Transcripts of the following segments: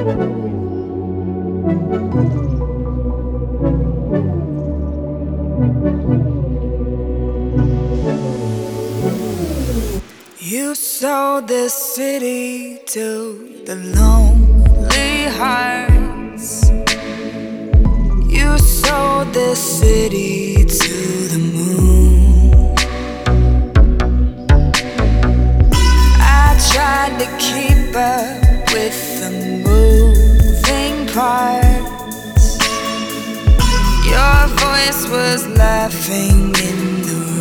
You sold this city to the lonely hearts. You sold this city to the moon. I tried to keep up with moving parts. Your voice was laughing in the room.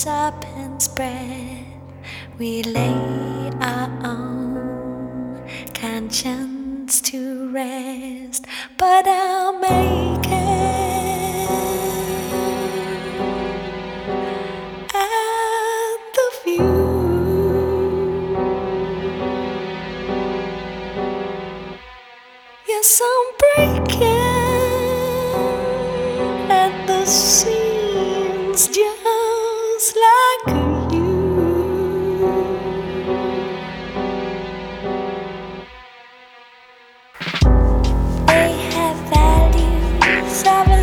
serpent's breath, we lay our own conscience to rest. But our mate.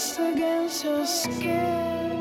pressed against your skin.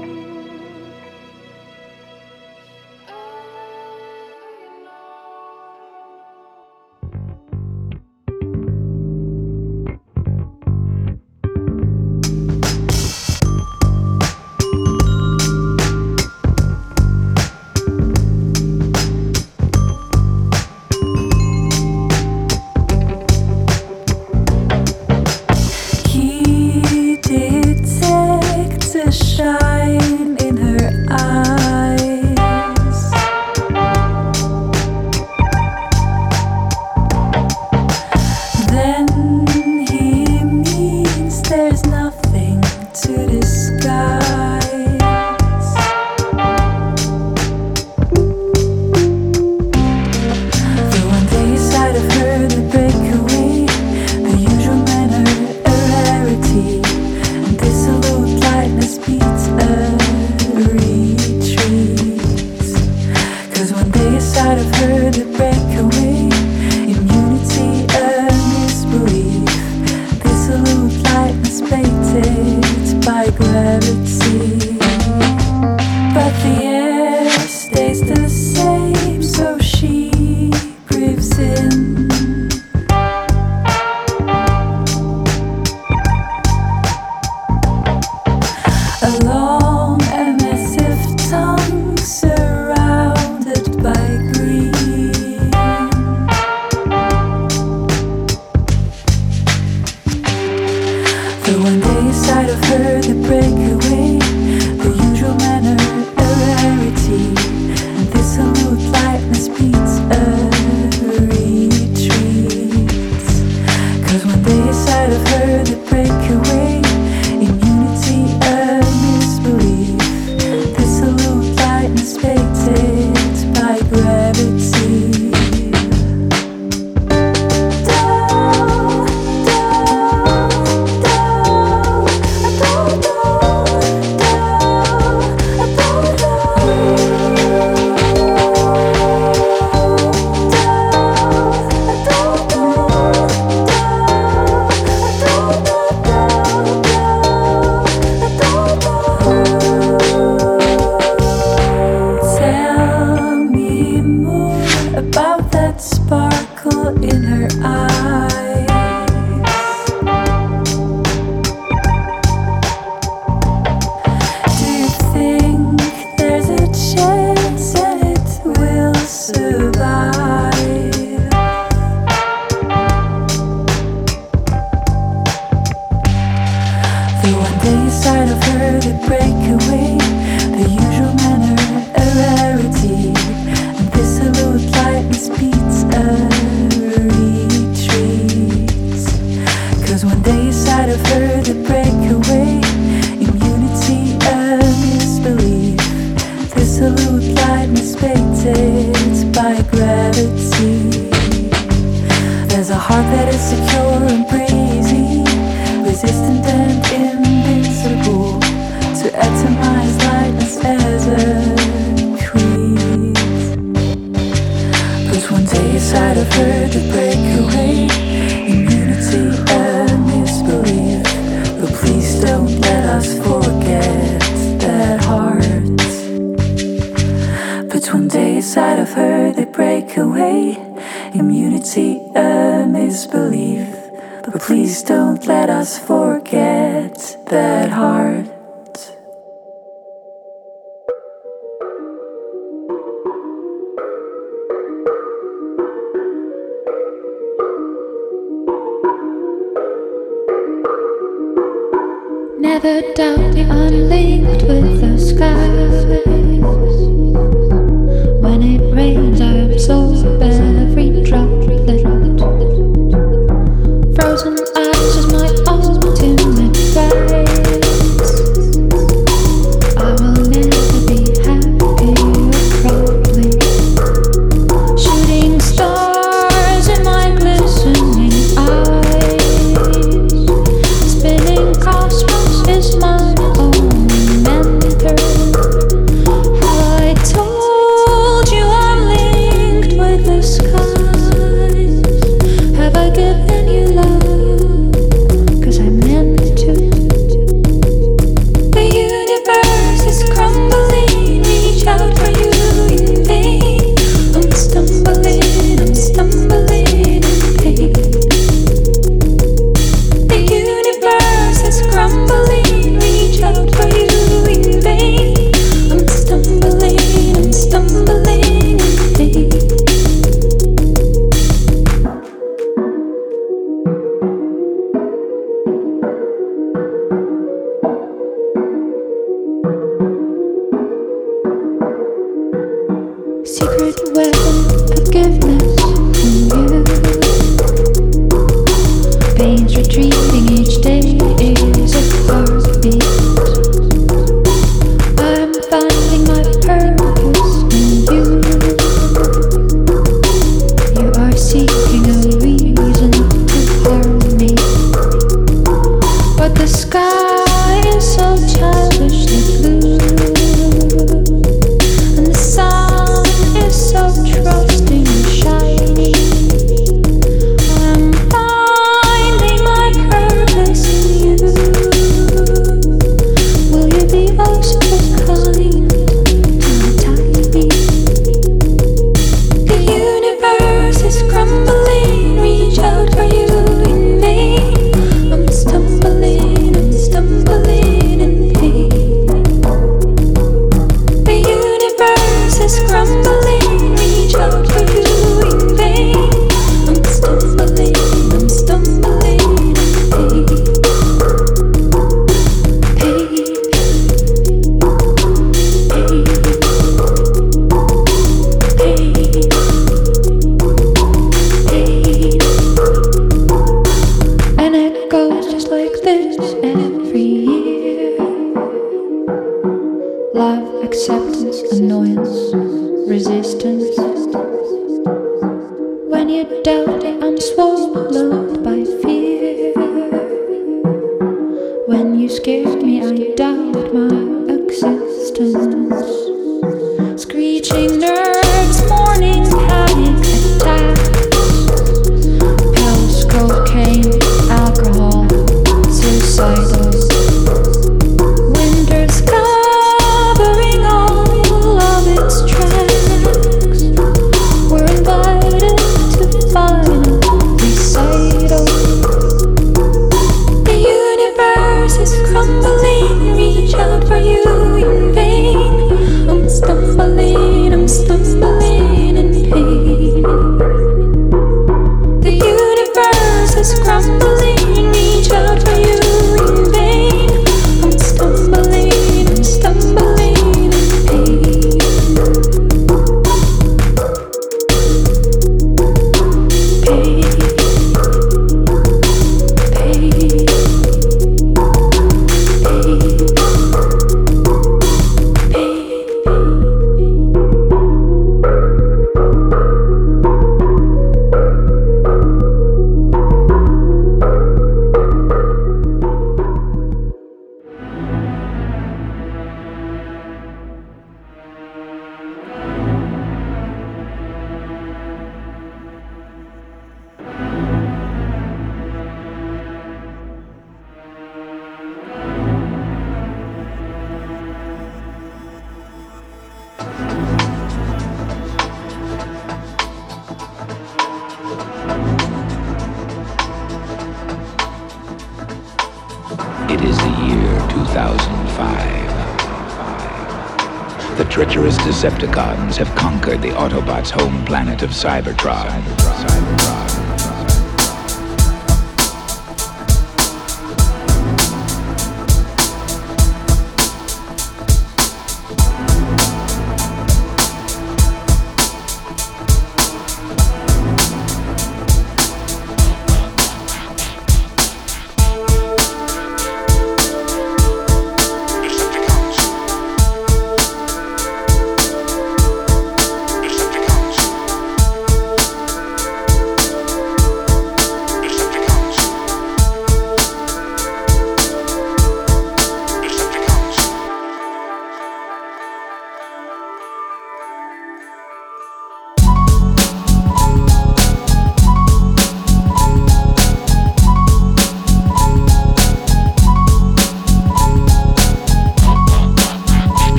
outside the rock.